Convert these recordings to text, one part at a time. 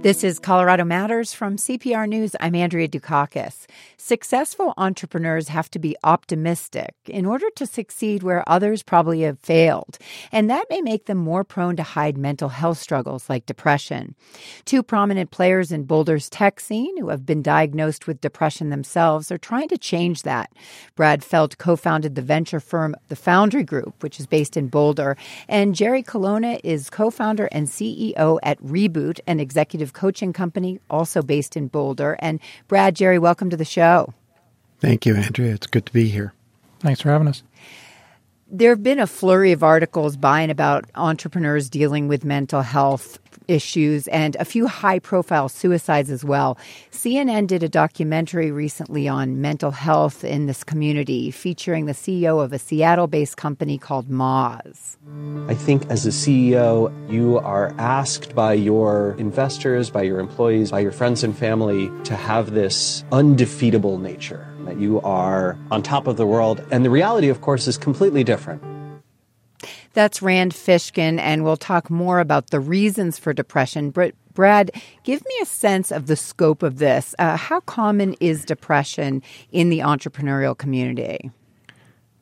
This is Colorado Matters from CPR News. I'm Andrea Dukakis. Successful entrepreneurs have to be optimistic in order to succeed where others probably have failed, and that may make them more prone to hide mental health struggles like depression. Two prominent players in Boulder's tech scene who have been diagnosed with depression themselves are trying to change that. Brad Feld co-founded the venture firm The Foundry Group, which is based in Boulder, and Jerry Colonna is co-founder and CEO at Reboot, an executive coaching company, also based in Boulder. And Brad, Jerry, welcome to the show. Thank you, Andrea. It's good to be here. Thanks for having us. There have been a flurry of articles by and about entrepreneurs dealing with mental health issues and a few high profile suicides as well. CNN did a documentary recently on mental health in this community featuring the CEO of a Seattle based company called Moz. I think as a CEO, you are asked by your investors, by your employees, by your friends and family to have this undefeatable nature that you are on top of the world. And the reality, of course, is completely different. That's Rand Fishkin, and we'll talk more about the reasons for depression. But Brad, give me a sense of the scope of this. Uh, how common is depression in the entrepreneurial community?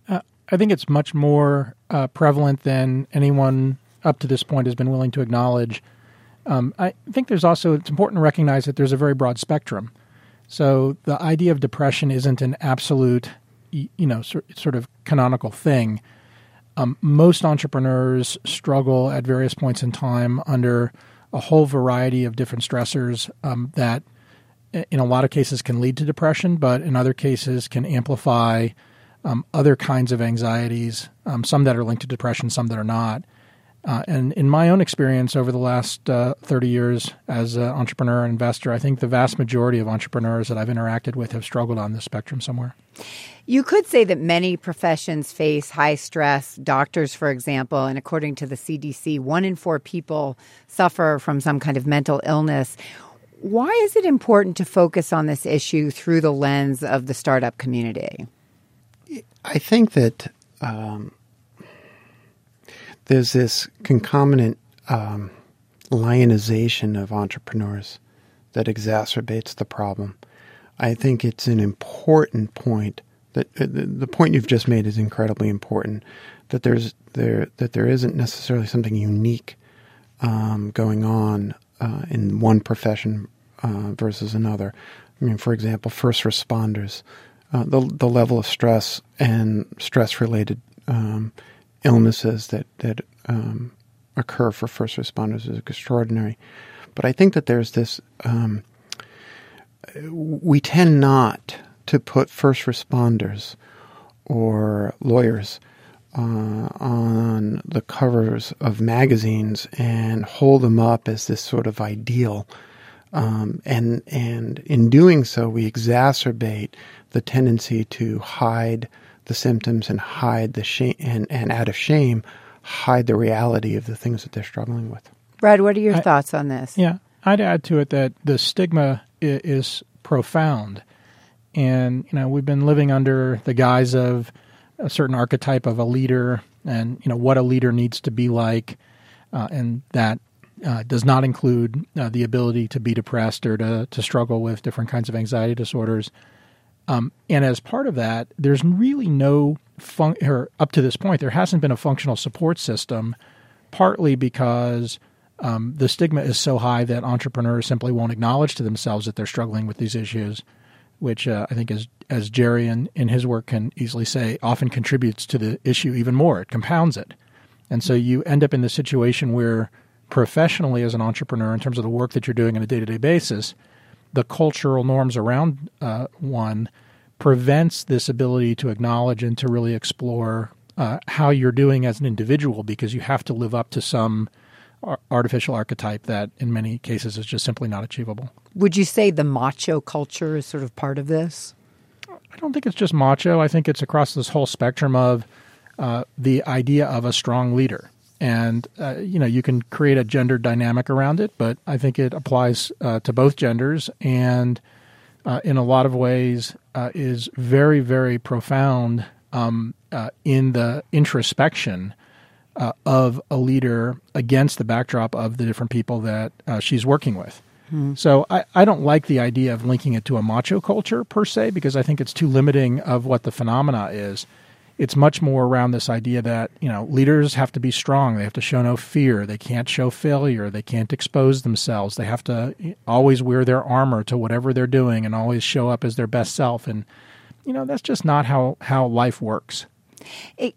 Uh, I think it's much more uh, prevalent than anyone up to this point has been willing to acknowledge. Um, I think there's also it's important to recognize that there's a very broad spectrum. So the idea of depression isn't an absolute, you know, sort of canonical thing. Um, most entrepreneurs struggle at various points in time under a whole variety of different stressors um, that, in a lot of cases, can lead to depression, but in other cases can amplify um, other kinds of anxieties, um, some that are linked to depression, some that are not. Uh, and in my own experience over the last uh, 30 years as an entrepreneur and investor, I think the vast majority of entrepreneurs that I've interacted with have struggled on this spectrum somewhere. You could say that many professions face high stress. Doctors, for example, and according to the CDC, one in four people suffer from some kind of mental illness. Why is it important to focus on this issue through the lens of the startup community? I think that um, there's this concomitant um, lionization of entrepreneurs that exacerbates the problem. I think it's an important point that uh, the point you've just made is incredibly important. That there's there that there isn't necessarily something unique um, going on uh, in one profession uh, versus another. I mean, for example, first responders, uh, the the level of stress and stress related um, illnesses that that um, occur for first responders is extraordinary. But I think that there's this. Um, we tend not to put first responders or lawyers uh, on the covers of magazines and hold them up as this sort of ideal. Um, and and in doing so, we exacerbate the tendency to hide the symptoms and hide the shame and, and out of shame hide the reality of the things that they're struggling with. Brad, what are your I, thoughts on this? Yeah, I'd add to it that the stigma is, is profound, and you know we've been living under the guise of a certain archetype of a leader, and you know what a leader needs to be like, uh, and that uh, does not include uh, the ability to be depressed or to to struggle with different kinds of anxiety disorders. Um, and as part of that, there's really no fun- or up to this point, there hasn't been a functional support system, partly because um, the stigma is so high that entrepreneurs simply won't acknowledge to themselves that they're struggling with these issues, which uh, I think, as as Jerry in, in his work can easily say, often contributes to the issue even more. It compounds it, and so you end up in the situation where professionally as an entrepreneur, in terms of the work that you're doing on a day to day basis, the cultural norms around uh, one prevents this ability to acknowledge and to really explore uh, how you're doing as an individual because you have to live up to some artificial archetype that in many cases is just simply not achievable. Would you say the macho culture is sort of part of this? I don't think it's just macho. I think it's across this whole spectrum of uh, the idea of a strong leader. And, uh, you know, you can create a gender dynamic around it, but I think it applies uh, to both genders. And uh, in a lot of ways uh, is very, very profound um, uh, in the introspection uh, of a leader against the backdrop of the different people that uh, she's working with. So I, I don't like the idea of linking it to a macho culture per se because I think it's too limiting of what the phenomena is. It's much more around this idea that you know leaders have to be strong. They have to show no fear. They can't show failure. They can't expose themselves. They have to always wear their armor to whatever they're doing and always show up as their best self. And you know that's just not how how life works.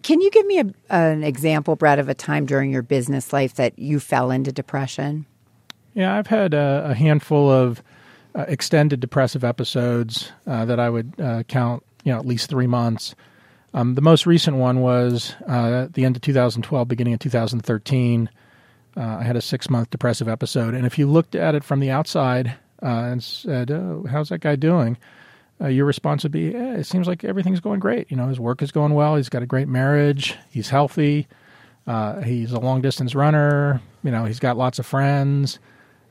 Can you give me a, an example, Brad, of a time during your business life that you fell into depression? Yeah, I've had a, a handful of uh, extended depressive episodes uh, that I would uh, count, you know, at least three months. Um, the most recent one was uh, the end of 2012, beginning of 2013. Uh, I had a six month depressive episode. And if you looked at it from the outside uh, and said, oh, how's that guy doing? your response would be, eh, it seems like everything's going great. You know, his work is going well. He's got a great marriage. He's healthy. he's a long distance runner. You know, he's got lots of friends.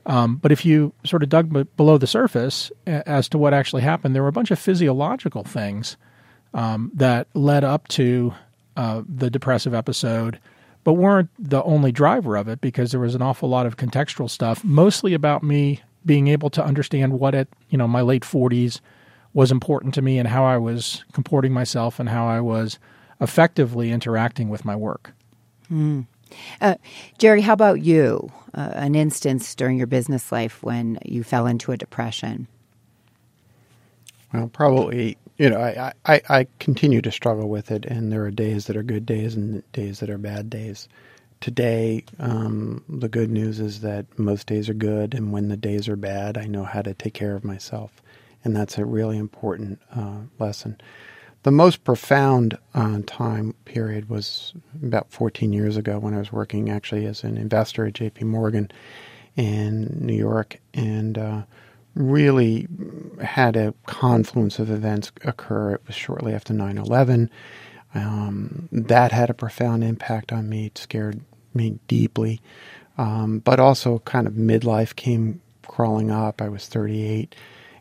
Um, but if you sort of dug b- below the surface as to what actually happened, there were a bunch of physiological things um, that led up to uh, the depressive episode, but weren't the only driver of it because there was an awful lot of contextual stuff, mostly about me being able to understand what at you know my late 40s was important to me and how I was comporting myself and how I was effectively interacting with my work. Mm. Uh, Jerry, how about you? Uh, an instance during your business life when you fell into a depression? Well, probably, you know, I, I, I continue to struggle with it, and there are days that are good days and days that are bad days. Today, um, the good news is that most days are good, and when the days are bad, I know how to take care of myself. And that's a really important uh, lesson. The most profound uh, time period was about 14 years ago when I was working actually as an investor at JP Morgan in New York and uh, really had a confluence of events occur. It was shortly after 9 11. Um, that had a profound impact on me. It scared me deeply. Um, but also, kind of midlife came crawling up. I was 38.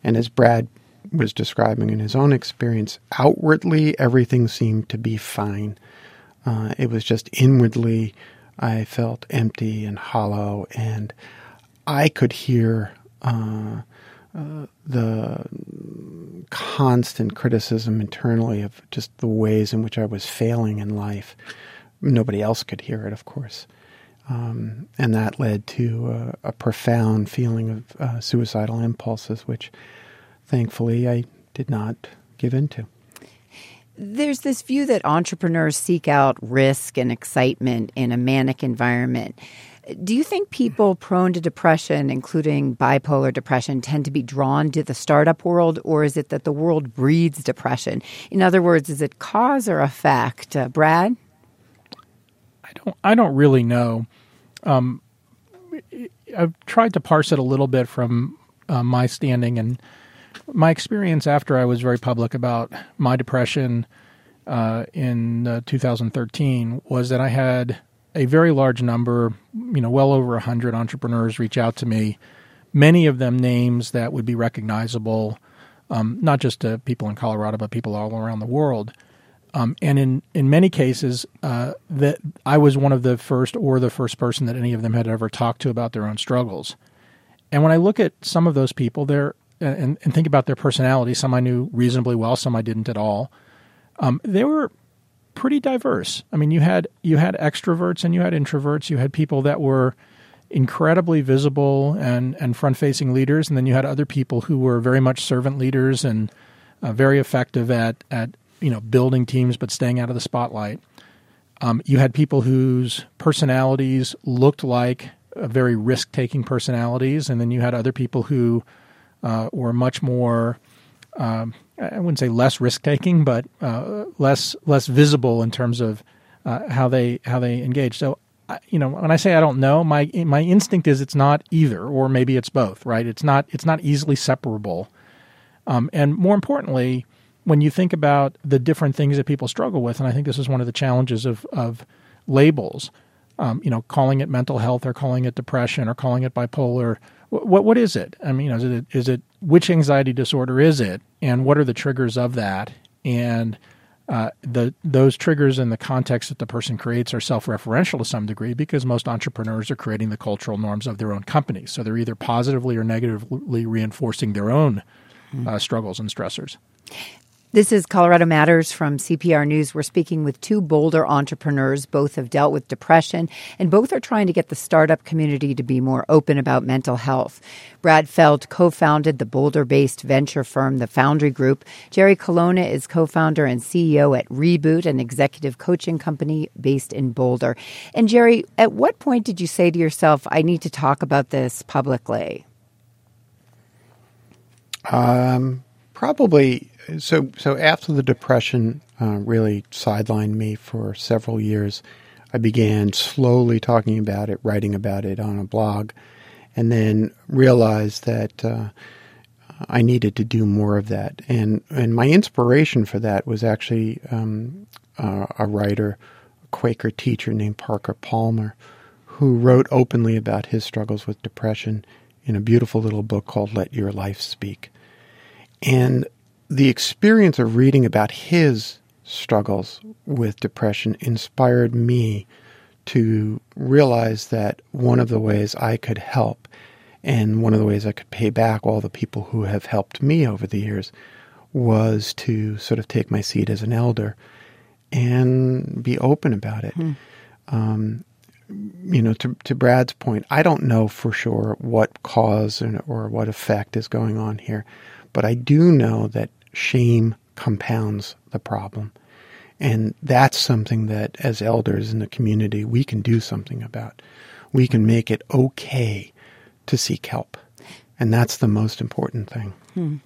And as Brad was describing in his own experience, outwardly everything seemed to be fine. Uh, it was just inwardly I felt empty and hollow, and I could hear uh, uh, the constant criticism internally of just the ways in which I was failing in life. Nobody else could hear it, of course. Um, and that led to a profound feeling of uh, suicidal impulses, which thankfully, I did not give into. There's this view that entrepreneurs seek out risk and excitement in a manic environment. Do you think people prone to depression, including bipolar depression, tend to be drawn to the startup world, or is it that the world breeds depression? In other words, is it cause or effect? Uh, Brad, I don't. I don't really know. Um, I've tried to parse it a little bit from uh, my standing and my experience after I was very public about my depression uh, in uh, 2013 was that I had a very large number, you know, well over 100 entrepreneurs reach out to me, many of them names that would be recognizable, um, not just to people in Colorado, but people all around the world. Um, and in, in many cases, uh, that I was one of the first or the first person that any of them had ever talked to about their own struggles. And when I look at some of those people, they're and, and think about their personality. Some I knew reasonably well, some I didn't at all. Um, they were pretty diverse. I mean, you had you had extroverts and you had introverts. You had people that were incredibly visible and and front facing leaders, and then you had other people who were very much servant leaders and uh, very effective at at you know building teams but staying out of the spotlight. Um, you had people whose personalities looked like uh, very risk taking personalities, and then you had other people who uh, were much more. Um, I wouldn't say less risk taking, but uh, less less visible in terms of uh, how they how they engage. So, you know, when I say I don't know, my my instinct is it's not either, or maybe it's both. Right? It's not it's not easily separable. Um, and more importantly, when you think about the different things that people struggle with, and I think this is one of the challenges of of labels. Um, you know, calling it mental health or calling it depression or calling it bipolar what what is it? I mean, is it is it which anxiety disorder is it, and what are the triggers of that? And uh, the those triggers and the context that the person creates are self-referential to some degree because most entrepreneurs are creating the cultural norms of their own company. So they're either positively or negatively reinforcing their own uh, struggles and stressors. This is Colorado Matters from CPR News. We're speaking with two Boulder entrepreneurs. Both have dealt with depression, and both are trying to get the startup community to be more open about mental health. Brad Feld co founded the Boulder based venture firm, the Foundry Group. Jerry Colonna is co founder and CEO at Reboot, an executive coaching company based in Boulder. And Jerry, at what point did you say to yourself, I need to talk about this publicly? Um, probably so. So after the depression uh, really sidelined me for several years, I began slowly talking about it, writing about it on a blog, and then realized that uh, I needed to do more of that. And and my inspiration for that was actually um, uh, a writer, a Quaker teacher named Parker Palmer, who wrote openly about his struggles with depression in a beautiful little book called Let Your Life Speak. And the experience of reading about his struggles with depression inspired me to realize that one of the ways I could help and one of the ways I could pay back all the people who have helped me over the years was to sort of take my seat as an elder and be open about it. Hmm. Um, you know, to, to Brad's point, I don't know for sure what cause and, or what effect is going on here. But I do know that shame compounds the problem. And that's something that, as elders in the community, we can do something about. We can make it okay to seek help. And that's the most important thing. Hmm.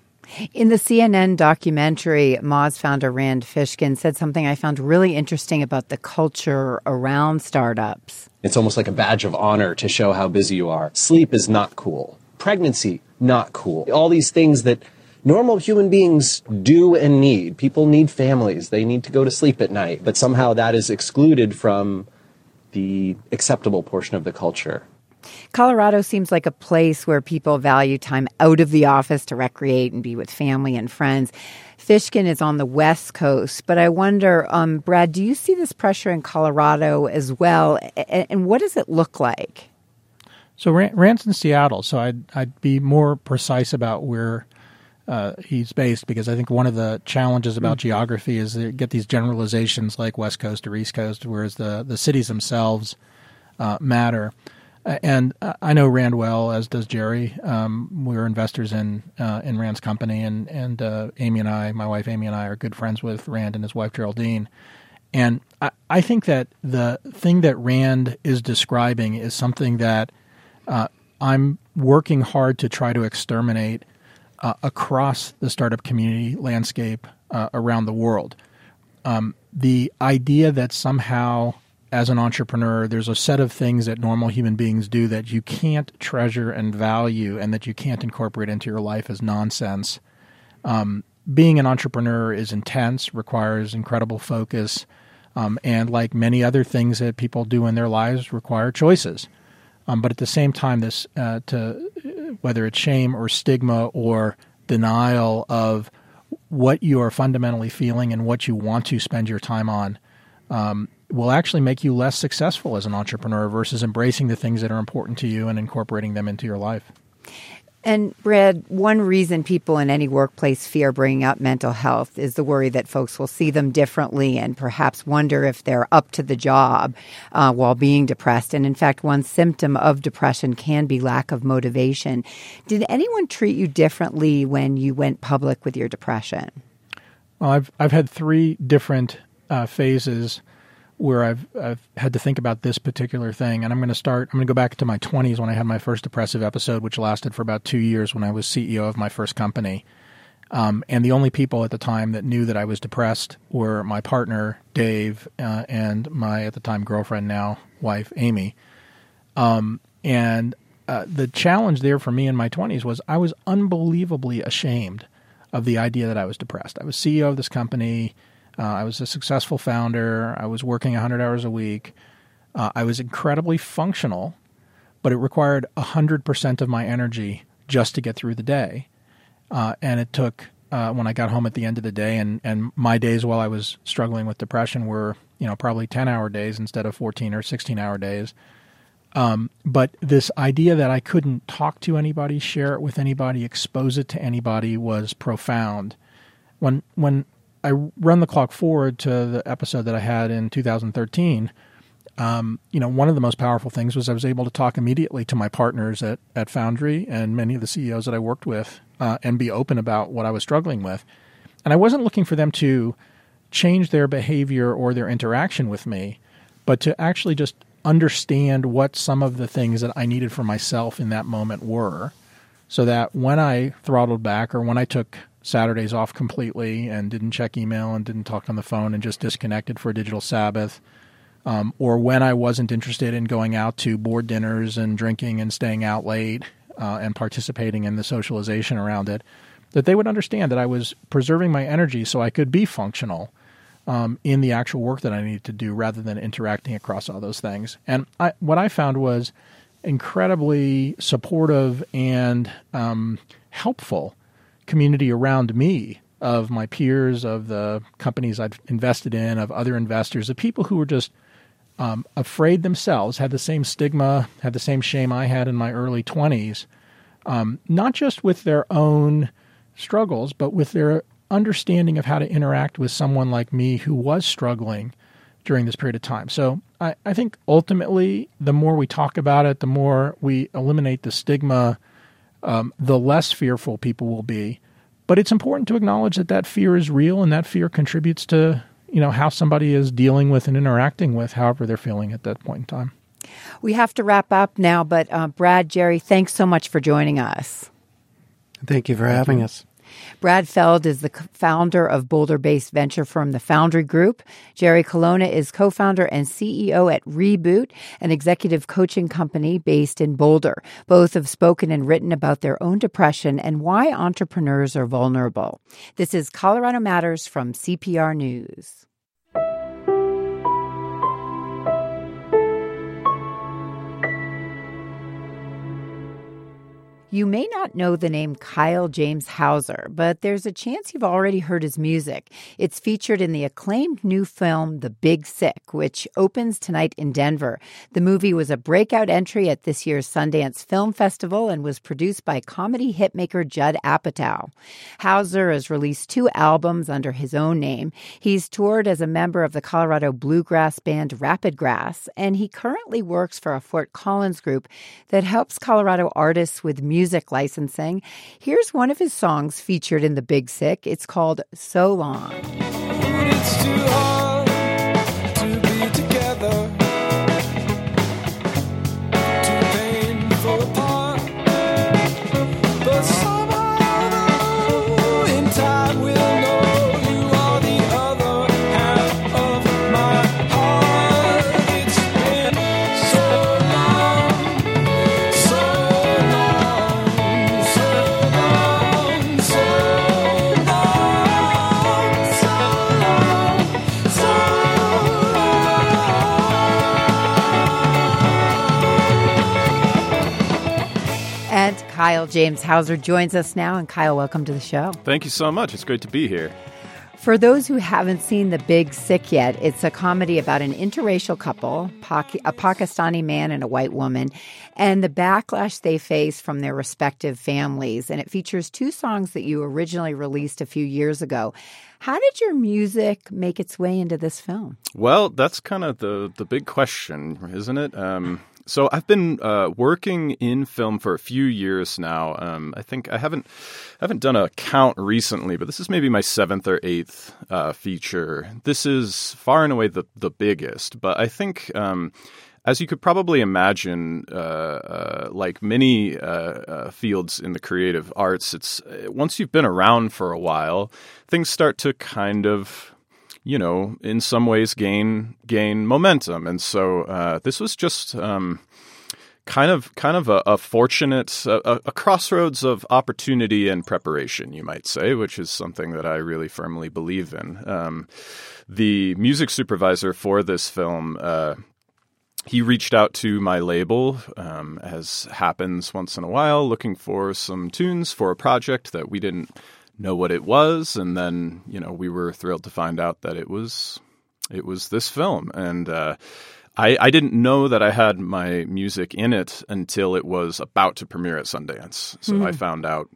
In the CNN documentary, Moz founder Rand Fishkin said something I found really interesting about the culture around startups. It's almost like a badge of honor to show how busy you are. Sleep is not cool. Pregnancy, not cool. All these things that normal human beings do and need. People need families. They need to go to sleep at night. But somehow that is excluded from the acceptable portion of the culture. Colorado seems like a place where people value time out of the office to recreate and be with family and friends. Fishkin is on the West Coast, but I wonder, um, Brad, do you see this pressure in Colorado as well? And, and what does it look like? So Rand's in Seattle, so I'd I'd be more precise about where uh, he's based because I think one of the challenges about mm-hmm. geography is to get these generalizations like West Coast or East Coast, whereas the the cities themselves uh, matter. And I know Rand well, as does Jerry. Um, we're investors in uh, in Rand's company, and and uh, Amy and I, my wife Amy and I, are good friends with Rand and his wife Geraldine. And I, I think that the thing that Rand is describing is something that uh, I'm working hard to try to exterminate uh, across the startup community landscape uh, around the world. Um, the idea that somehow, as an entrepreneur, there's a set of things that normal human beings do that you can't treasure and value and that you can't incorporate into your life is nonsense. Um, being an entrepreneur is intense, requires incredible focus, um, and like many other things that people do in their lives, require choices. Um, but at the same time, this uh, to whether it's shame or stigma or denial of what you are fundamentally feeling and what you want to spend your time on um, will actually make you less successful as an entrepreneur versus embracing the things that are important to you and incorporating them into your life. And Brad, one reason people in any workplace fear bringing up mental health is the worry that folks will see them differently and perhaps wonder if they're up to the job uh, while being depressed. And in fact, one symptom of depression can be lack of motivation. Did anyone treat you differently when you went public with your depression? Well, I've I've had three different uh, phases where I've, I've had to think about this particular thing. And I'm going to start, I'm going to go back to my 20s when I had my first depressive episode, which lasted for about two years when I was CEO of my first company. Um, and the only people at the time that knew that I was depressed were my partner, Dave, uh, and my, at the time, girlfriend, now wife, Amy. Um, and uh, the challenge there for me in my 20s was I was unbelievably ashamed of the idea that I was depressed. I was CEO of this company. Uh, I was a successful founder. I was working 100 hours a week. Uh, I was incredibly functional, but it required 100% of my energy just to get through the day. Uh, and it took uh, when I got home at the end of the day, and and my days while I was struggling with depression were you know probably ten hour days instead of fourteen or sixteen hour days. Um, but this idea that I couldn't talk to anybody, share it with anybody, expose it to anybody was profound. When when I run the clock forward to the episode that I had in 2013, um, you know, one of the most powerful things was I was able to talk immediately to my partners at, at Foundry and many of the CEOs that I worked with uh, and be open about what I was struggling with. And I wasn't looking for them to change their behavior or their interaction with me, but to actually just understand what some of the things that I needed for myself in that moment were so that when I throttled back or when I took Saturdays off completely and didn't check email and didn't talk on the phone and just disconnected for a digital Sabbath, um, or when I wasn't interested in going out to board dinners and drinking and staying out late uh, and participating in the socialization around it, that they would understand that I was preserving my energy so I could be functional um, in the actual work that I needed to do rather than interacting across all those things. And I, what I found was incredibly supportive and um, helpful community around me of my peers, of the companies I've invested in, of other investors, of people who were just um, afraid themselves, had the same stigma, had the same shame I had in my early 20s, um, not just with their own struggles, but with their understanding of how to interact with someone like me who was struggling during this period of time. So I, I think ultimately, the more we talk about it, the more we eliminate the stigma, um, the less fearful people will be. But it's important to acknowledge that that fear is real and that fear contributes to you know how somebody is dealing with and interacting with however they're feeling at that point in time. We have to wrap up now, but uh, Brad, Jerry, thanks so much for joining us. Thank you for having us. Brad Feld is the founder of Boulder based venture firm The Foundry Group. Jerry Colonna is co founder and CEO at Reboot, an executive coaching company based in Boulder. Both have spoken and written about their own depression and why entrepreneurs are vulnerable. This is Colorado Matters from CPR News. You may not know the name Kyle James Hauser, but there's a chance you've already heard his music. It's featured in the acclaimed new film The Big Sick, which opens tonight in Denver. The movie was a breakout entry at this year's Sundance Film Festival and was produced by comedy hitmaker Judd Apatow. Hauser has released two albums under his own name. He's toured as a member of the Colorado bluegrass band Rapid Grass, and he currently works for a Fort Collins group that helps Colorado artists with music music licensing. Here's one of his songs featured in The Big Sick. It's called So Long. Kyle James Hauser joins us now. And Kyle, welcome to the show. Thank you so much. It's great to be here. For those who haven't seen The Big Sick yet, it's a comedy about an interracial couple, a Pakistani man and a white woman, and the backlash they face from their respective families. And it features two songs that you originally released a few years ago. How did your music make its way into this film? Well, that's kind of the the big question, isn't it? Um, so I've been uh, working in film for a few years now. Um, I think I haven't haven't done a count recently, but this is maybe my seventh or eighth uh, feature. This is far and away the the biggest, but I think. Um, as you could probably imagine, uh, uh like many uh, uh, fields in the creative arts, it's once you've been around for a while, things start to kind of you know, in some ways gain gain momentum. And so uh, this was just um, kind of kind of a, a fortunate a, a, crossroads of opportunity and preparation, you might say, which is something that I really firmly believe in. Um, the music supervisor for this film. Uh, he reached out to my label, um, as happens once in a while, looking for some tunes for a project that we didn't know what it was, and then you know we were thrilled to find out that it was it was this film, and uh, I, I didn't know that I had my music in it until it was about to premiere at Sundance. So Mm-hmm. I found out,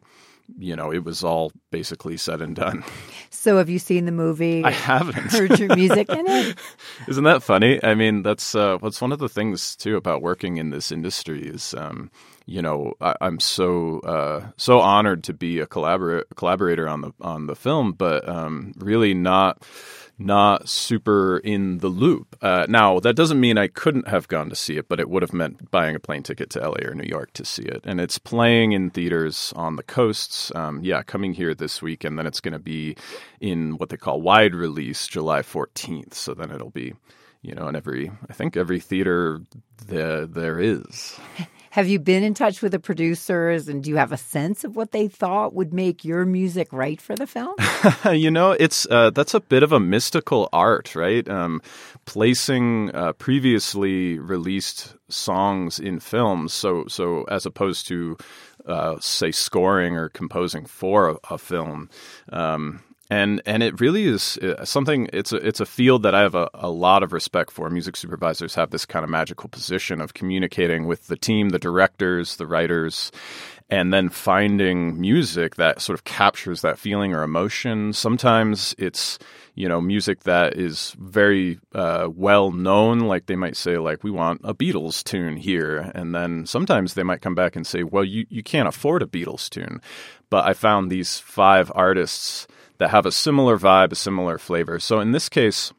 you know, it was all basically said and done. So, have you seen the movie? I haven't. Heard your music in it? Isn't that funny? I mean, that's uh, what's one of the things too about working in this industry is, um, you know, I, I'm so uh, so honored to be a collabor- collaborator on the on the film, but um, really not not super in the loop. Uh, now, that doesn't mean I couldn't have gone to see it, but it would have meant buying a plane ticket to LA or New York to see it. And it's playing in theaters on the coasts. Um, yeah, coming here this week, and then it's going to be in what they call wide release July 14th. So then it'll be, you know, in every, I think every theater there, there is. Have you been in touch with the producers and do you have a sense of what they thought would make your music right for the film? you know, it's uh, that's a bit of a mystical art, right? Um, placing uh, previously released songs in films, so so as opposed to uh, say scoring or composing for a, a film. Um, and and it really is uh, something. It's a it's a field that I have a, a lot of respect for. Music supervisors have this kind of magical position of communicating with the team, the directors, the writers, and then finding music that sort of captures that feeling or emotion. Sometimes it's you know music that is very uh, well known, like they might say like we want a Beatles tune here, and then sometimes they might come back and say, well you you can't afford a Beatles tune, but I found these five artists that have a similar vibe, a similar flavor. So in this case,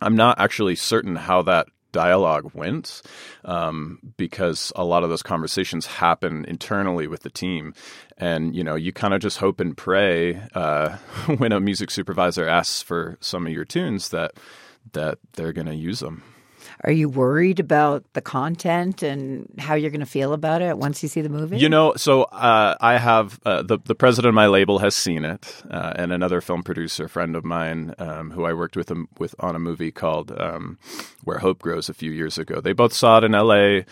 I'm not actually certain how that dialogue went um, because a lot of those conversations happen internally with the team and you know you kind of just hope and pray uh, when a music supervisor asks for some of your tunes that that they're going to use them Are you worried about the content and how you're going to feel about it once you see the movie? You know, so uh, I have uh, the the president of my label has seen it, uh, and another film producer friend of mine um, who I worked with him with on a movie called um, Where Hope Grows a few years ago. They both saw it in L.A.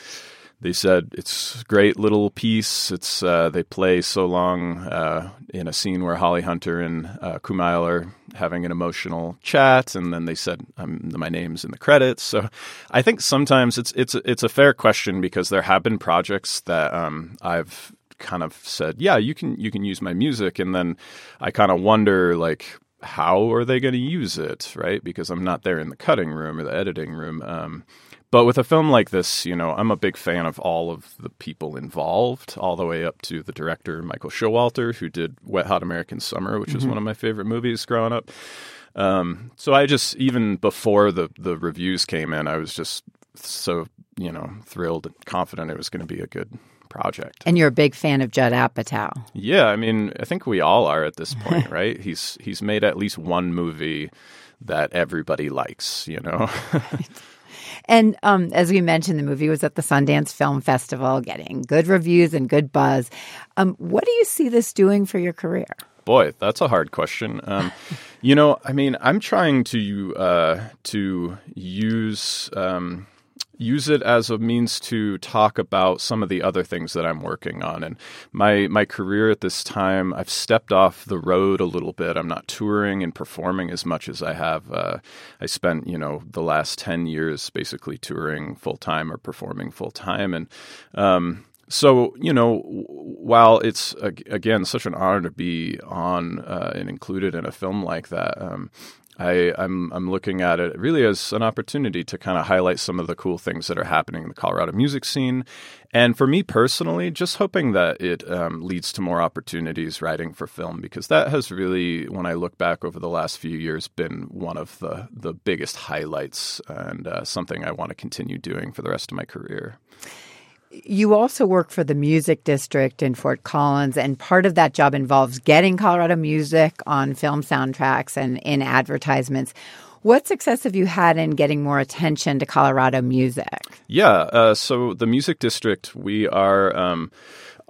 They said it's great little piece. It's uh, they play so long uh, in a scene where Holly Hunter and uh, Kumail are having an emotional chat, and then they said um, my name's in the credits. So I think sometimes it's it's it's a fair question because there have been projects that um, I've kind of said, yeah, you can you can use my music, and then I kind of wonder like how are they going to use it, right? Because I'm not there in the cutting room or the editing room. Um, but with a film like this, you know, I'm a big fan of all of the people involved, all the way up to the director Michael Showalter, who did Wet Hot American Summer, which was one of my favorite movies growing up. Um, so I just even before the the reviews came in, I was just so you know thrilled and confident it was going to be a good project. and you're a big fan of Judd Apatow. Yeah, I mean, I think we all are at this point, right? He's he's made at least one movie that everybody likes, you know. And um, as we mentioned, the movie was at the Sundance Film Festival, getting good reviews and good buzz. Um, what do you see this doing for your career? Boy, that's a hard question. Um, you know, I mean, I'm trying to uh, to use um, use it as a means to talk about some of the other things that I'm working on. And my my career at this time, I've stepped off the road a little bit. I'm not touring and performing as much as I have. Uh, I spent you know the last ten years basically touring full time or performing full time, and um, so you know while it's again such an honor to be on uh, and included in a film like that um, I, I'm I'm looking at it really as an opportunity to kind of highlight some of the cool things that are happening in the Colorado music scene, and for me personally, just hoping that it um, leads to more opportunities writing for film because that has really, when I look back over the last few years, been one of the the biggest highlights and uh, something I want to continue doing for the rest of my career. You also work for the Music District in Fort Collins, and part of that job involves getting Colorado music on film soundtracks and in advertisements. What success have you had in getting more attention to Colorado music? Yeah, uh, so the music district, we are. Um,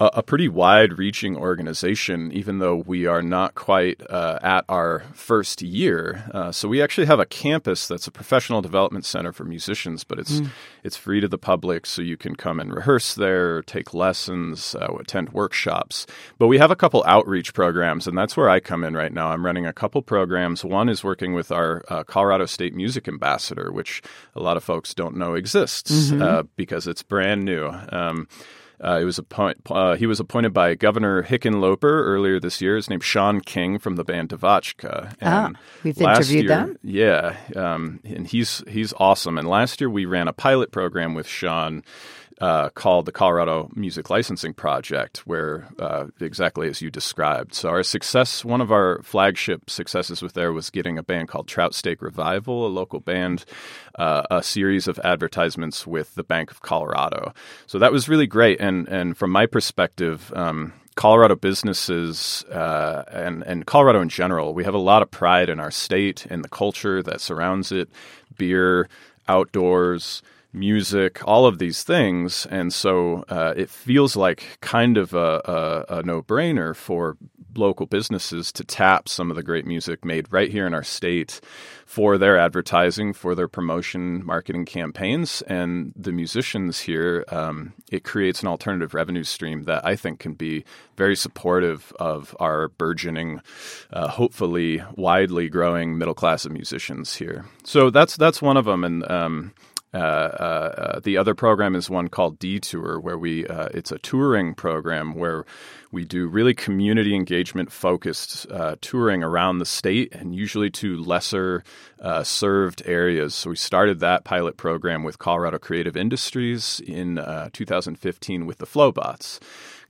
a, a pretty wide reaching organization, even though we are not quite uh, at our first year. Uh, so we actually have a campus that's a professional development center for musicians, but it's mm. it's free to the public, so you can come and rehearse there, take lessons, uh, attend workshops. But we have a couple outreach programs, and that's where I come in right now. I'm running a couple programs. One is working with our uh, Colorado State Music Ambassador, which a lot of folks don't know exists mm-hmm. Uh, because it's brand new. Um, uh, it was appoint, uh, he was appointed by Governor Hickenlooper earlier this year. His name's Shawn King from the band Devotchka. And ah, we've interviewed year, them. Yeah, um, and he's he's awesome. And last year we ran a pilot program with Shawn uh, called the Colorado Music Licensing Project, where uh, exactly as you described. So our success, one of our flagship successes with there was getting a band called Trout Steak Revival, a local band, uh, a series of advertisements with the Bank of Colorado. So that was really great. And and from my perspective. Um, Colorado businesses uh, and and Colorado in general, we have a lot of pride in our state and the culture that surrounds it, beer, outdoors, music, all of these things. And so uh, it feels like kind of a, a, a no brainer for local businesses to tap some of the great music made right here in our state for their advertising, for their promotion, marketing campaigns. And the musicians here, um, it creates an alternative revenue stream that I think can be very supportive of our burgeoning, uh, hopefully widely growing middle class of musicians here. So that's that's one of them. And um, uh, uh, uh, the other program is one called Detour, where we uh, it's a touring program where we do really community engagement focused uh, touring around the state and usually to lesser served areas. So we started that pilot program with Colorado Creative Industries in 2015 with the Flobots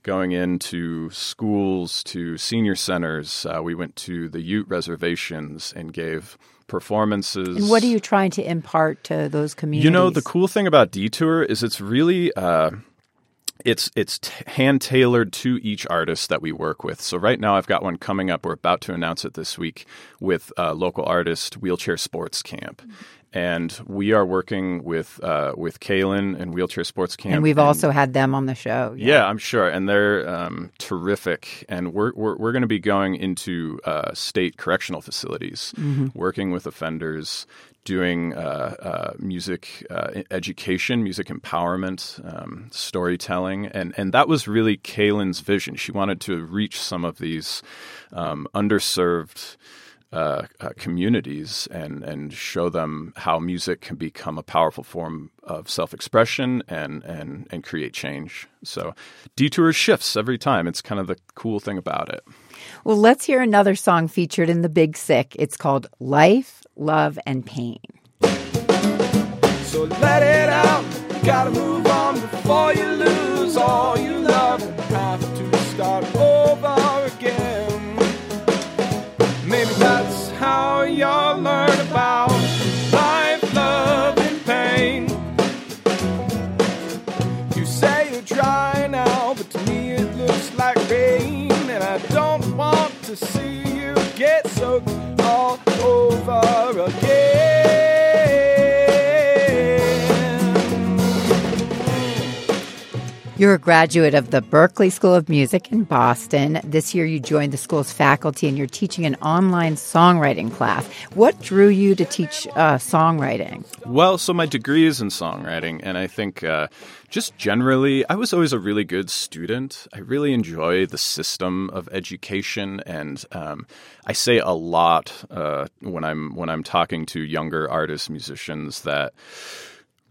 going into schools to senior centers. Uh, we went to the Ute reservations and gave performances. And what are you trying to impart to those communities? You know, the cool thing about Detour is it's really. Uh, it's it's t- hand tailored to each artist that we work with. So right now I've got one coming up. We're about to announce it this week with a local artist Wheelchair Sports Camp, and we are working with uh, with Kalyn and Wheelchair Sports Camp. And we've and, also had them on the show. Yeah, yeah I'm sure, and they're um, terrific. And we're we're, we're going to be going into uh, state correctional facilities, mm-hmm. working with offenders, doing uh, uh music uh, education, music empowerment, um, storytelling, and and that was really Kalyn's vision. She wanted to reach some of these um, underserved uh, uh, communities and and show them how music can become a powerful form of self expression and and and create change. So detour shifts every time. It's kind of the cool thing about it. Well, let's hear another song featured in the Big Sick. It's called "Life, Love, and Pain." So let it out. You gotta move on before you lose all you love and have to start over get soaked all over again. You're a graduate of the Berklee School of Music in Boston. This year you joined the school's faculty and you're teaching an online songwriting class. What drew you to teach uh, songwriting? Well, so my degree is in songwriting, and I think uh, just generally, I was always a really good student. I really enjoy the system of education, and um, I say a lot uh, when I'm when I'm talking to younger artists, musicians that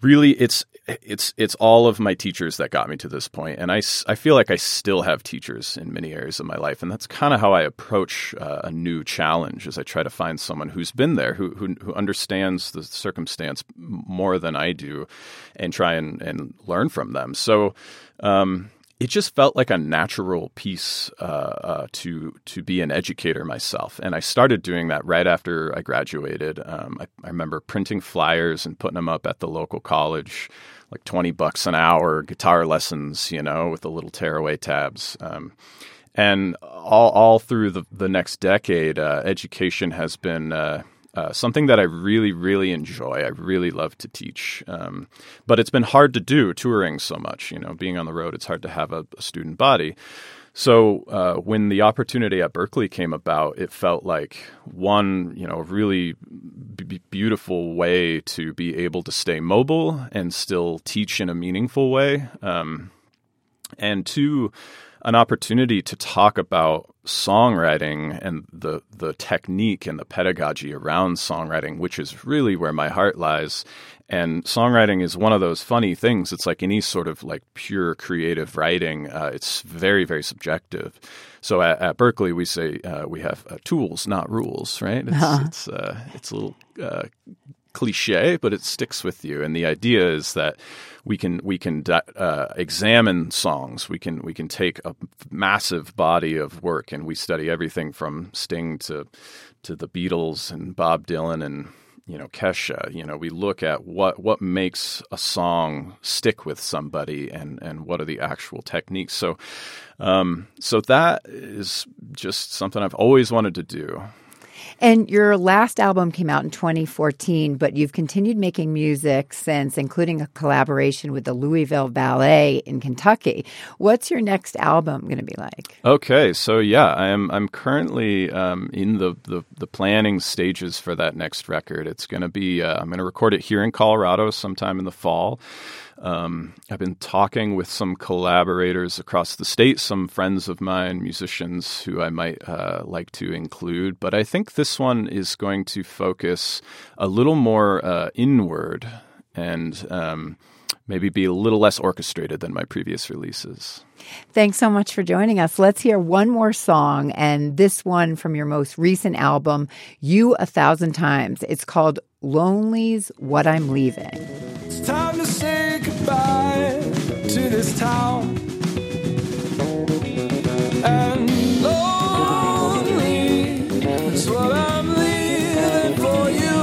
really it's it's it's all of my teachers that got me to this point and I, I feel like i still have teachers in many areas of my life and that's kind of how i approach uh, a new challenge as i try to find someone who's been there who, who, who understands the circumstance more than i do and try and, and learn from them. So um, it just felt like a natural piece uh, uh, to to be an educator myself, and I started doing that right after I graduated. Um, I, I, remember printing flyers and putting them up at the local college, like twenty bucks an hour, guitar lessons, you know, with the little tearaway tabs. Um, and all all through the the next decade, uh, education has been uh, something that I really, really enjoy. I really love to teach, um, but it's been hard to do touring so much. You know, being on the road, it's hard to have a, a student body. So uh, when the opportunity at Berklee came about, it felt like one, you know, really b- beautiful way to be able to stay mobile and still teach in a meaningful way, um, and two, an opportunity to talk about songwriting and the the technique and the pedagogy around songwriting, which is really where my heart lies. And songwriting is one of those funny things. It's like any sort of like pure creative writing. Uh, it's very very subjective. So at, at Berklee, we say uh, we have uh, tools, not rules. Right? It's uh-huh. it's, uh, it's a little uh, cliche, but it sticks with you. And the idea is that we can we can uh, examine songs. We can we can take a massive body of work and we study everything from Sting to to the Beatles and Bob Dylan and you know Kesha. You know we look at what what makes a song stick with somebody and and what are the actual techniques. So um, so that is just something I've always wanted to do. And your last album came out in 2014, but you've continued making music since, including a collaboration with the Louisville Ballet in Kentucky. What's your next album going to be like? Okay, so yeah, I'm I'm currently um, in the, the, the planning stages for that next record. It's going to be uh, I'm going to record it here in Colorado sometime in the fall. Um, I've been talking with some collaborators across the state, some friends of mine, musicians who I might uh, like to include. But I think this one is going to focus a little more uh, inward and um, maybe be a little less orchestrated than my previous releases. Thanks so much for joining us. Let's hear one more song, and this one from your most recent album, You a Thousand Times. It's called Lonely's What I'm Leaving. Goodbye to this town. And lonely is what I'm leaving for you.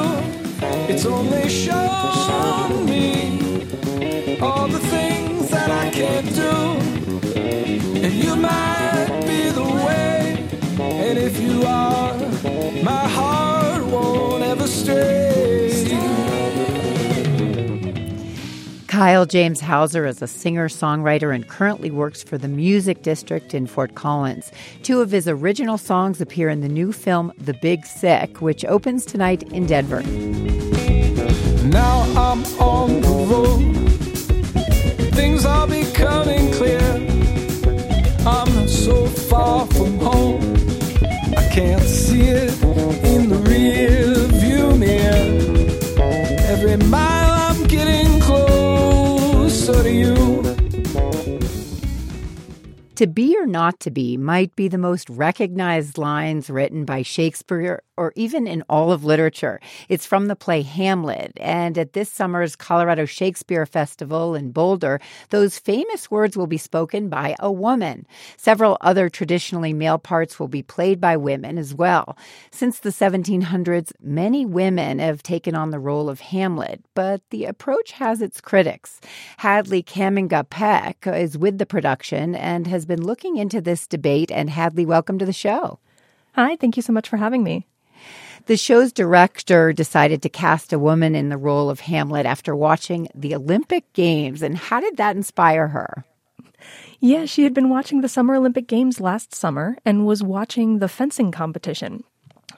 It's only shown me all the things that I can't do. And you might be the way. And if you are, my heart won't ever stray. Kyle James Hauser is a singer songwriter and currently works for the Music District in Fort Collins. Two of his original songs appear in the new film The Big Sick, which opens tonight in Denver. Now I'm on the road, things are becoming clear. I'm so far from home, I can't see it in the rear mirror. Every mile you. To be or not to be might be the most recognized lines written by Shakespeare or even in all of literature. It's from the play Hamlet. And at this summer's Colorado Shakespeare Festival in Boulder, those famous words will be spoken by a woman. Several other traditionally male parts will be played by women as well. Since the 1700s, many women have taken on the role of Hamlet, but the approach has its critics. Hadley Kamminga Peck is with the production and has been looking into this debate. And Hadley, welcome to the show. Hi, thank you so much for having me. The show's director decided to cast a woman in the role of Hamlet after watching the Olympic Games. And how did that inspire her? Yeah, she had been watching the Summer Olympic Games last summer and was watching the fencing competition.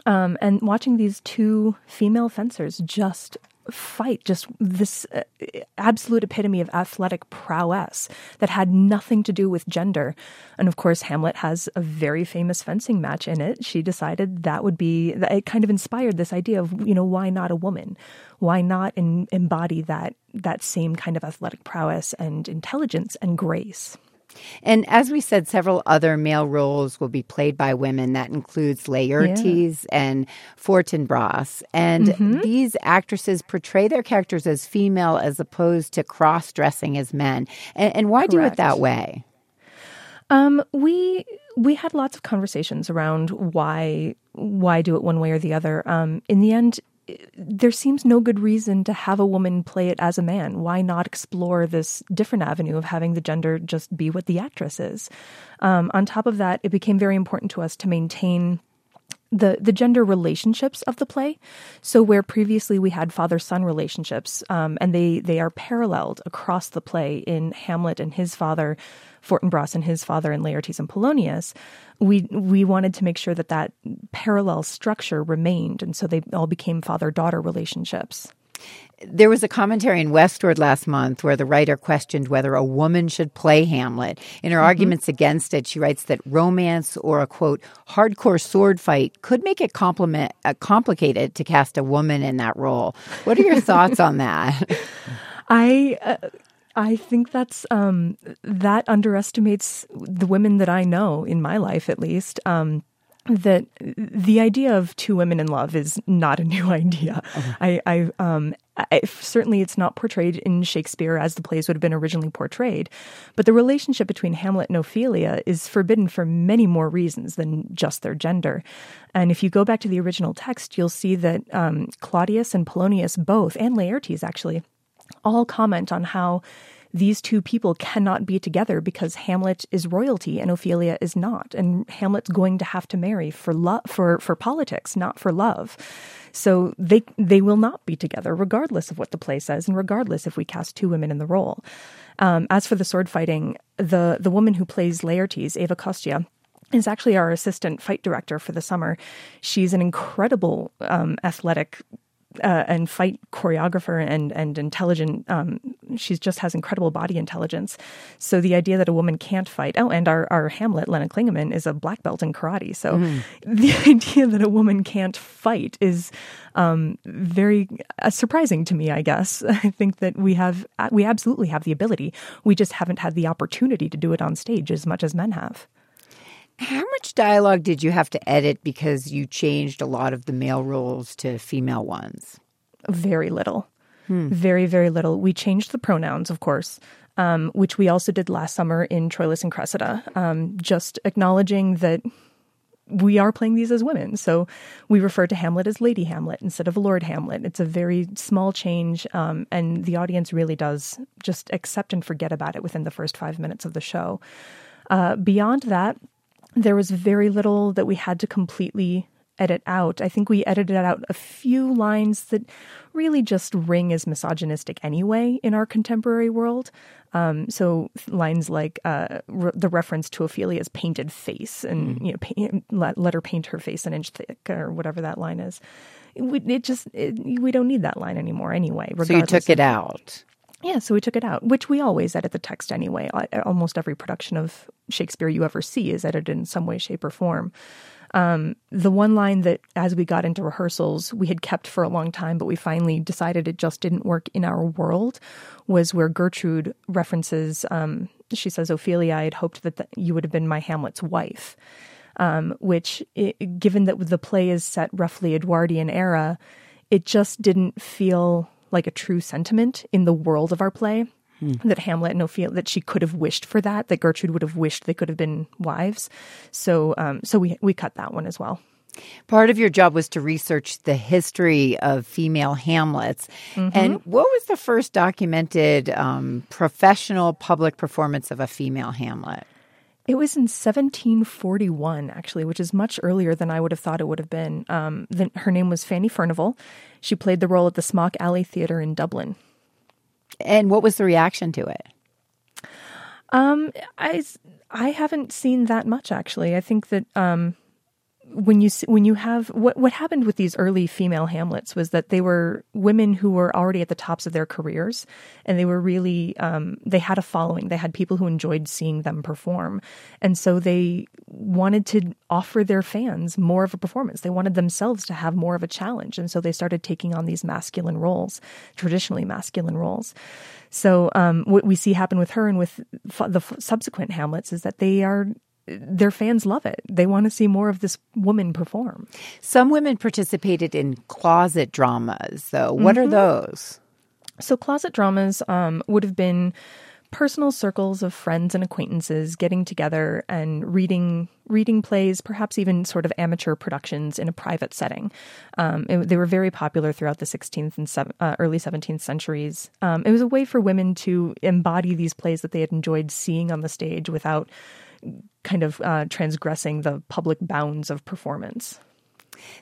Um, and watching these two female fencers just fight, just this uh, absolute epitome of athletic prowess that had nothing to do with gender. And of course, Hamlet has a very famous fencing match in it. She decided that would be, it kind of inspired this idea of, you know, why not a woman? Why not in, embody that, that same kind of athletic prowess and intelligence and grace? And as we said, several other male roles will be played by women. That includes Laertes yeah. and Fortinbras. And mm-hmm. these actresses portray their characters as female as opposed to cross dressing as men. And, and why Correct. do it that way? Um, we we had lots of conversations around why why do it one way or the other. Um, in the end, there seems no good reason to have a woman play it as a man. Why not explore this different avenue of having the gender just be what the actress is? Um, on top of that, it became very important to us to maintain the the gender relationships of the play. So where previously we had father son relationships, um, and they they are paralleled across the play in Hamlet and his father, Fortinbras and his father, and Laertes and Polonius. We we wanted to make sure that that parallel structure remained, and so they all became father daughter relationships. There was a commentary in Westword last month where the writer questioned whether a woman should play Hamlet. In her Mm-hmm. arguments against it, she writes that romance or a quote hardcore sword fight could make it compliment, uh, complicated to cast a woman in that role. What are your thoughts on that? I uh, I think that's um, that underestimates the women that I know in my life, at least. Um, that the idea of two women in love is not a new idea. I, I, um, I, certainly it's not portrayed in Shakespeare as the plays would have been originally portrayed, but the relationship between Hamlet and Ophelia is forbidden for many more reasons than just their gender. And if you go back to the original text, you'll see that um, Claudius and Polonius both, and Laertes actually, all comment on how these two people cannot be together because Hamlet is royalty and Ophelia is not, and Hamlet's going to have to marry for love for for politics, not for love. So they they will not be together, regardless of what the play says, and regardless if we cast two women in the role. Um, as for the sword fighting, the the woman who plays Laertes, Eva Kostia, is actually our assistant fight director for the summer. She's an incredible um, athletic uh, and fight choreographer and and intelligent. Um, she just has incredible body intelligence. So the idea that a woman can't fight. Oh, and our our Hamlet, Lenne Klingaman, is a black belt in karate. So the idea that a woman can't fight is um, very uh, surprising to me. I guess I think that we have we absolutely have the ability. We just haven't had the opportunity to do it on stage as much as men have. How much dialogue did you have to edit because you changed a lot of the male roles to female ones? Very little. Very, very little. We changed the pronouns, of course, um, which we also did last summer in Troilus and Cressida, um, just acknowledging that we are playing these as women. So we refer to Hamlet as Lady Hamlet instead of Lord Hamlet. It's a very small change, um, and the audience really does just accept and forget about it within the first five minutes of the show. Uh, beyond that, there was very little that we had to completely edit out. I think we edited out a few lines that really just ring as misogynistic anyway in our contemporary world. Um, so lines like uh, re- the reference to Ophelia's painted face, and you know, paint, let, let her paint her face an inch thick, or whatever that line is. We, it just it, we don't need that line anymore anyway. So you took it out. Yeah, so we took it out, which we always edit the text anyway. Almost every production of Shakespeare you ever see is edited in some way, shape, or form. Um, the one line that, as we got into rehearsals, we had kept for a long time, but we finally decided it just didn't work in our world, was where Gertrude references. Um, she says, "Ophelia, I had hoped that the, you would have been my Hamlet's wife." Um, which, i given that the play is set roughly Edwardian era, it just didn't feel like a true sentiment in the world of our play. That Hamlet and Ophelia, that she could have wished for that, that Gertrude would have wished they could have been wives. So, um, so we we cut that one as well. Part of your job was to research the history of female Hamlets. And what was the first documented um, professional public performance of a female Hamlet? It was in 1741, actually, which is much earlier than I would have thought it would have been. Um, the, her name was Fanny Furnival. She played the role at the Smock Alley Theatre in Dublin. And what was the reaction to it? Um, I I haven't seen that much actually. I think that um, when you when you have what what happened with these early female Hamlets was that they were women who were already at the tops of their careers, and they were really um, they had a following. They had people who enjoyed seeing them perform, and so they wanted to offer their fans more of a performance. They wanted themselves to have more of a challenge, and so they started taking on these masculine roles, traditionally masculine roles. So um, what we see happen with her and with the subsequent Hamlets is that they are their fans love it. They want to see more of this woman perform. Some women participated in closet dramas, though. What are those? So closet dramas um, would have been personal circles of friends and acquaintances getting together and reading reading plays, perhaps even sort of amateur productions in a private setting. Um, it- they were very popular throughout the 16th and sev- uh, early 17th centuries. Um, it was a way for women to embody these plays that they had enjoyed seeing on the stage without kind of uh, transgressing the public bounds of performance.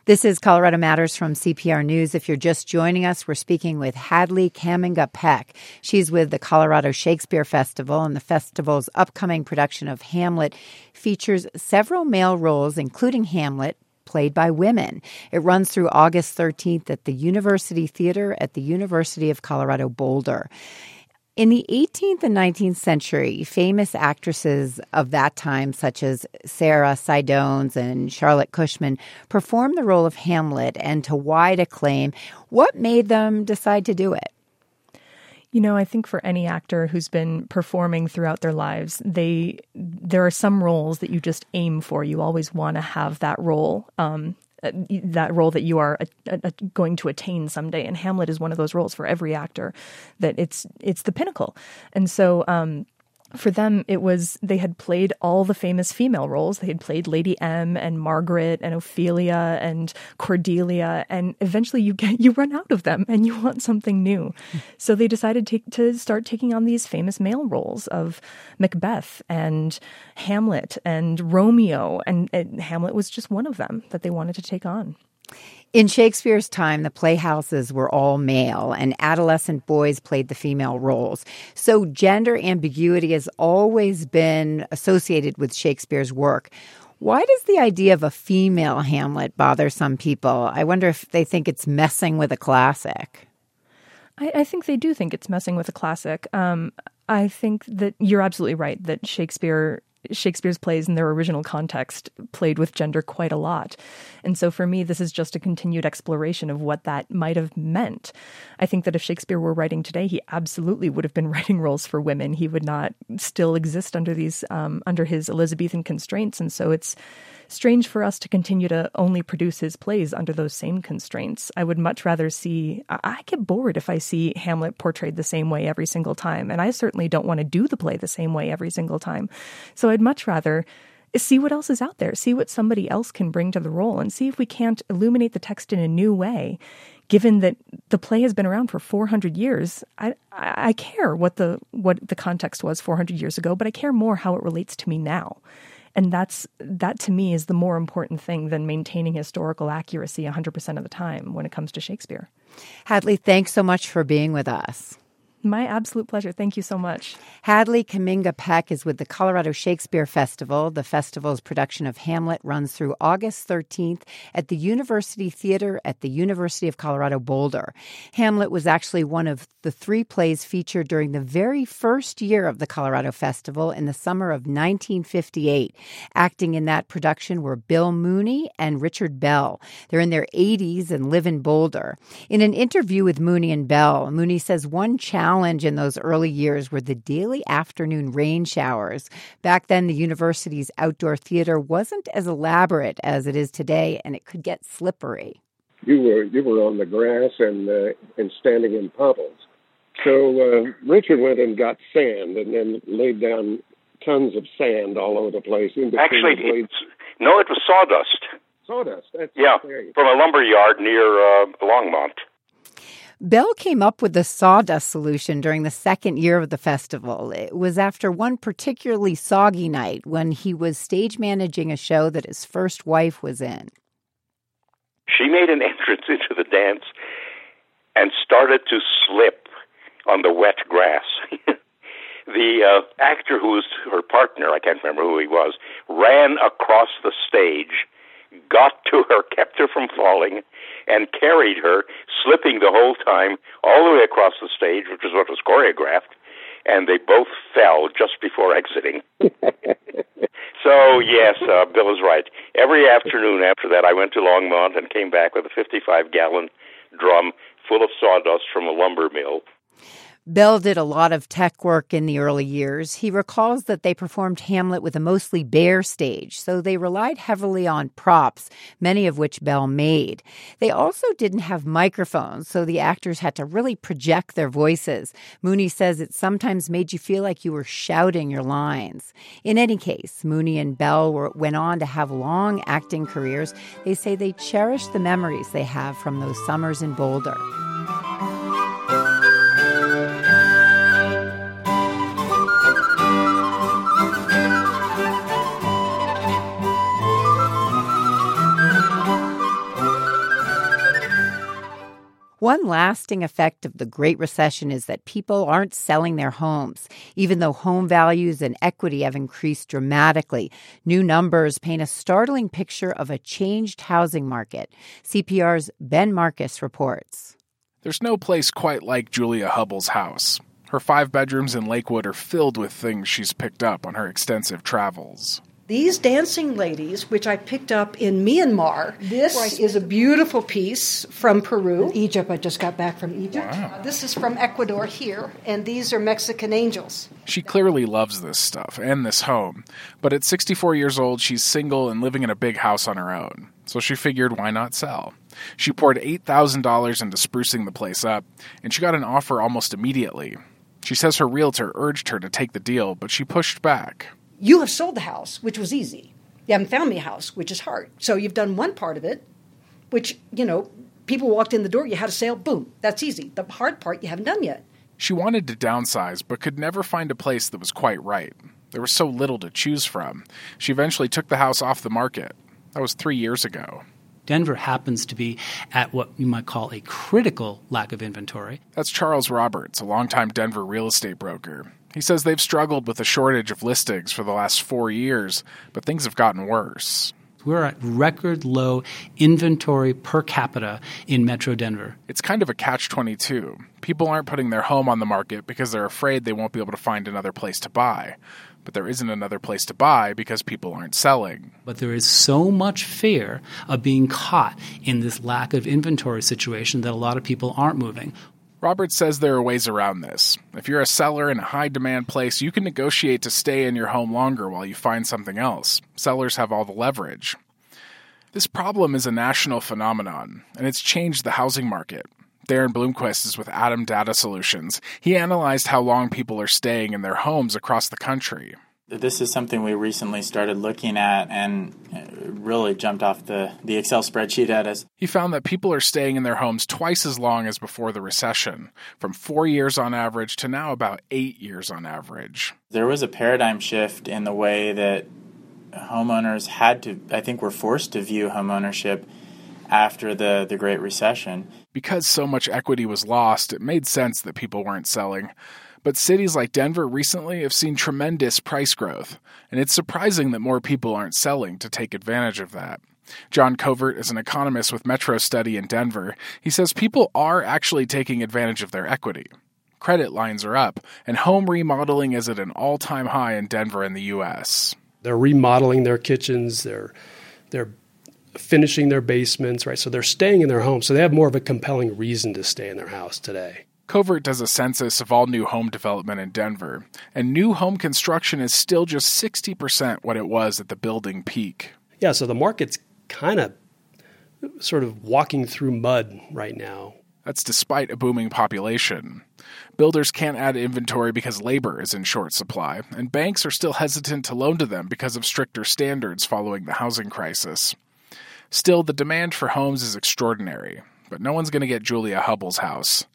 This is Colorado Matters from CPR News. If you're just joining us, we're speaking with Hadley Kamminga Peck. She's with the Colorado Shakespeare Festival, and the festival's upcoming production of Hamlet features several male roles, including Hamlet, played by women. It runs through August 13th at the University Theater at the University of Colorado Boulder. In the 18th and 19th century, famous actresses of that time, such as Sarah Siddons and Charlotte Cushman, performed the role of Hamlet and to wide acclaim. What made them decide to do it? You know, I think for any actor who's been performing throughout their lives, they there are some roles that you just aim for. You always want to have that role. Um, uh, that role that you are uh, uh, going to attain someday. And Hamlet is one of those roles for every actor that it's it's the pinnacle. And so um, for them, it was they had played all the famous female roles. They had played Lady M and Margaret and Ophelia and Cordelia, and eventually you get you run out of them and you want something new. so they decided to, to start taking on these famous male roles of Macbeth and Hamlet and Romeo, and, and Hamlet was just one of them that they wanted to take on. In Shakespeare's time, the playhouses were all male, and adolescent boys played the female roles. So gender ambiguity has always been associated with Shakespeare's work. Why does the idea of a female Hamlet bother some people? I wonder if they think it's messing with a classic. I, I think they do think it's messing with a classic. Um, I think that you're absolutely right that Shakespeare Shakespeare's plays in their original context played with gender quite a lot. And so for me, this is just a continued exploration of what that might have meant. I think that if Shakespeare were writing today, he absolutely would have been writing roles for women. He would not still exist under these, um, under his Elizabethan constraints. And so it's, strange for us to continue to only produce his plays under those same constraints. I would much rather see, I get bored if I see Hamlet portrayed the same way every single time. And I certainly don't want to do the play the same way every single time. So I'd much rather see what else is out there, see what somebody else can bring to the role, and see if we can't illuminate the text in a new way. Given that the play has been around for 400 years, I, I care what the what the context was 400 years ago, but I care more how it relates to me now and that's that to me is the more important thing than maintaining historical accuracy 100% of the time when it comes to Shakespeare. Hadley, thanks so much for being with us. My absolute pleasure. Thank you so much. Hadley Kamminga Peck is with the Colorado Shakespeare Festival. The festival's production of Hamlet runs through August 13th at the University Theater at the University of Colorado Boulder. Hamlet was actually one of the three plays featured during the very first year of the Colorado Festival in the summer of 1958. Acting in that production were Bill Mooney and Richard Bell. They're in their 80s and live in Boulder. In an interview with Mooney and Bell, Mooney says one challenge challenge in those early years were the daily afternoon rain showers. Back then, the university's outdoor theater wasn't as elaborate as it is today, and it could get slippery. You were you were on the grass and uh, and standing in puddles. So uh, Richard went and got sand and then laid down tons of sand all over the place. In Actually, the no, it was sawdust. Sawdust. That's yeah, from a lumber yard near uh, Longmont. Bell came up with the sawdust solution during the second year of the festival. It was after one particularly soggy night when he was stage managing a show that his first wife was in. She made an entrance into the dance and started to slip on the wet grass. the uh, actor who was her partner, I can't remember who he was, ran across the stage, got to her, kept her from falling, and carried her, slipping the whole time all the way across the stage, which is what was choreographed, and they both fell just before exiting. so yes, uh, Bill is right. Every afternoon after that, I went to Longmont and came back with a 55 gallon drum full of sawdust from a lumber mill Bell did a lot of tech work in the early years. He recalls that they performed Hamlet with a mostly bare stage, so they relied heavily on props, many of which Bell made. They also didn't have microphones, so the actors had to really project their voices. Mooney says it sometimes made you feel like you were shouting your lines. In any case, Mooney and Bell were, went on to have long acting careers. They say they cherish the memories they have from those summers in Boulder. One lasting effect of the Great Recession is that people aren't selling their homes, even though home values and equity have increased dramatically. New numbers paint a startling picture of a changed housing market. CPR's Ben Markus reports. There's no place quite like Julia Hubble's house. Her five bedrooms in Lakewood are filled with things she's picked up on her extensive travels. These dancing ladies, which I picked up in Myanmar, this is a beautiful piece from Peru. Egypt, I just got back from Egypt. Wow. Uh, this is from Ecuador here, and these are Mexican angels. She clearly loves this stuff and this home, but at 64 years old, she's single and living in a big house on her own. So she figured, why not sell? She poured $8,000 into sprucing the place up, and she got an offer almost immediately. She says her realtor urged her to take the deal, but she pushed back. You have sold the house, which was easy. You haven't found me a house, which is hard. So you've done one part of it, which, you know, people walked in the door, you had a sale, boom, that's easy. The hard part you haven't done yet. She wanted to downsize, but could never find a place that was quite right. There was so little to choose from. She eventually took the house off the market. That was three years ago. Denver happens to be at what you might call a critical lack of inventory. That's Charles Roberts, a longtime Denver real estate broker. He says they've struggled with a shortage of listings for the last four years, but things have gotten worse. We're at record low inventory per capita in Metro Denver. It's kind of a catch 22. People aren't putting their home on the market because they're afraid they won't be able to find another place to buy. But there isn't another place to buy because people aren't selling. But there is so much fear of being caught in this lack of inventory situation that a lot of people aren't moving. Roberts says there are ways around this. If you're a seller in a high demand place, you can negotiate to stay in your home longer while you find something else. Sellers have all the leverage. This problem is a national phenomenon, and it's changed the housing market. Daren Blomquist is with ATTOM Data Solutions. He analyzed how long people are staying in their homes across the country. This is something we recently started looking at and uh, really jumped off the, the Excel spreadsheet at us. He found that people are staying in their homes twice as long as before the recession, from four years on average to now about eight years on average. There was a paradigm shift in the way that homeowners had to, I think, were forced to view homeownership after the, the Great Recession. Because so much equity was lost, it made sense that people weren't selling. But cities like Denver recently have seen tremendous price growth, and it's surprising that more people aren't selling to take advantage of that. John Covert is an economist with Metrostudy in Denver. He says people are actually taking advantage of their equity. Credit lines are up, and home remodeling is at an all time high in Denver and the U.S. They're remodeling their kitchens, they're, they're finishing their basements, right? So they're staying in their home. So they have more of a compelling reason to stay in their house today. Covert does a census of all new home development in Denver, and new home construction is still just 60% what it was at the building peak. Yeah, so the market's kind of sort of walking through mud right now. That's despite a booming population. Builders can't add inventory because labor is in short supply, and banks are still hesitant to loan to them because of stricter standards following the housing crisis. Still, the demand for homes is extraordinary, but no one's going to get Julia Hubble's house.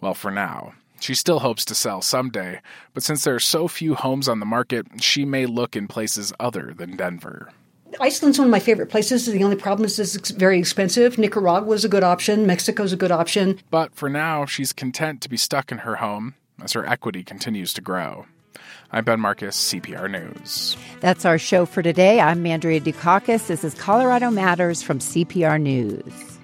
Well, for now. She still hopes to sell someday, but since there are so few homes on the market, she may look in places other than Denver. Iceland's one of my favorite places. The only problem is it's very expensive. Nicaragua is a good option. Mexico's a good option. But for now, she's content to be stuck in her home as her equity continues to grow. I'm Ben Markus, CPR News. That's our show for today. I'm Andrea Dukakis. This is Colorado Matters from CPR News.